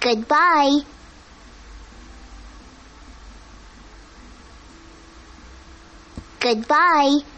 Goodbye. Goodbye.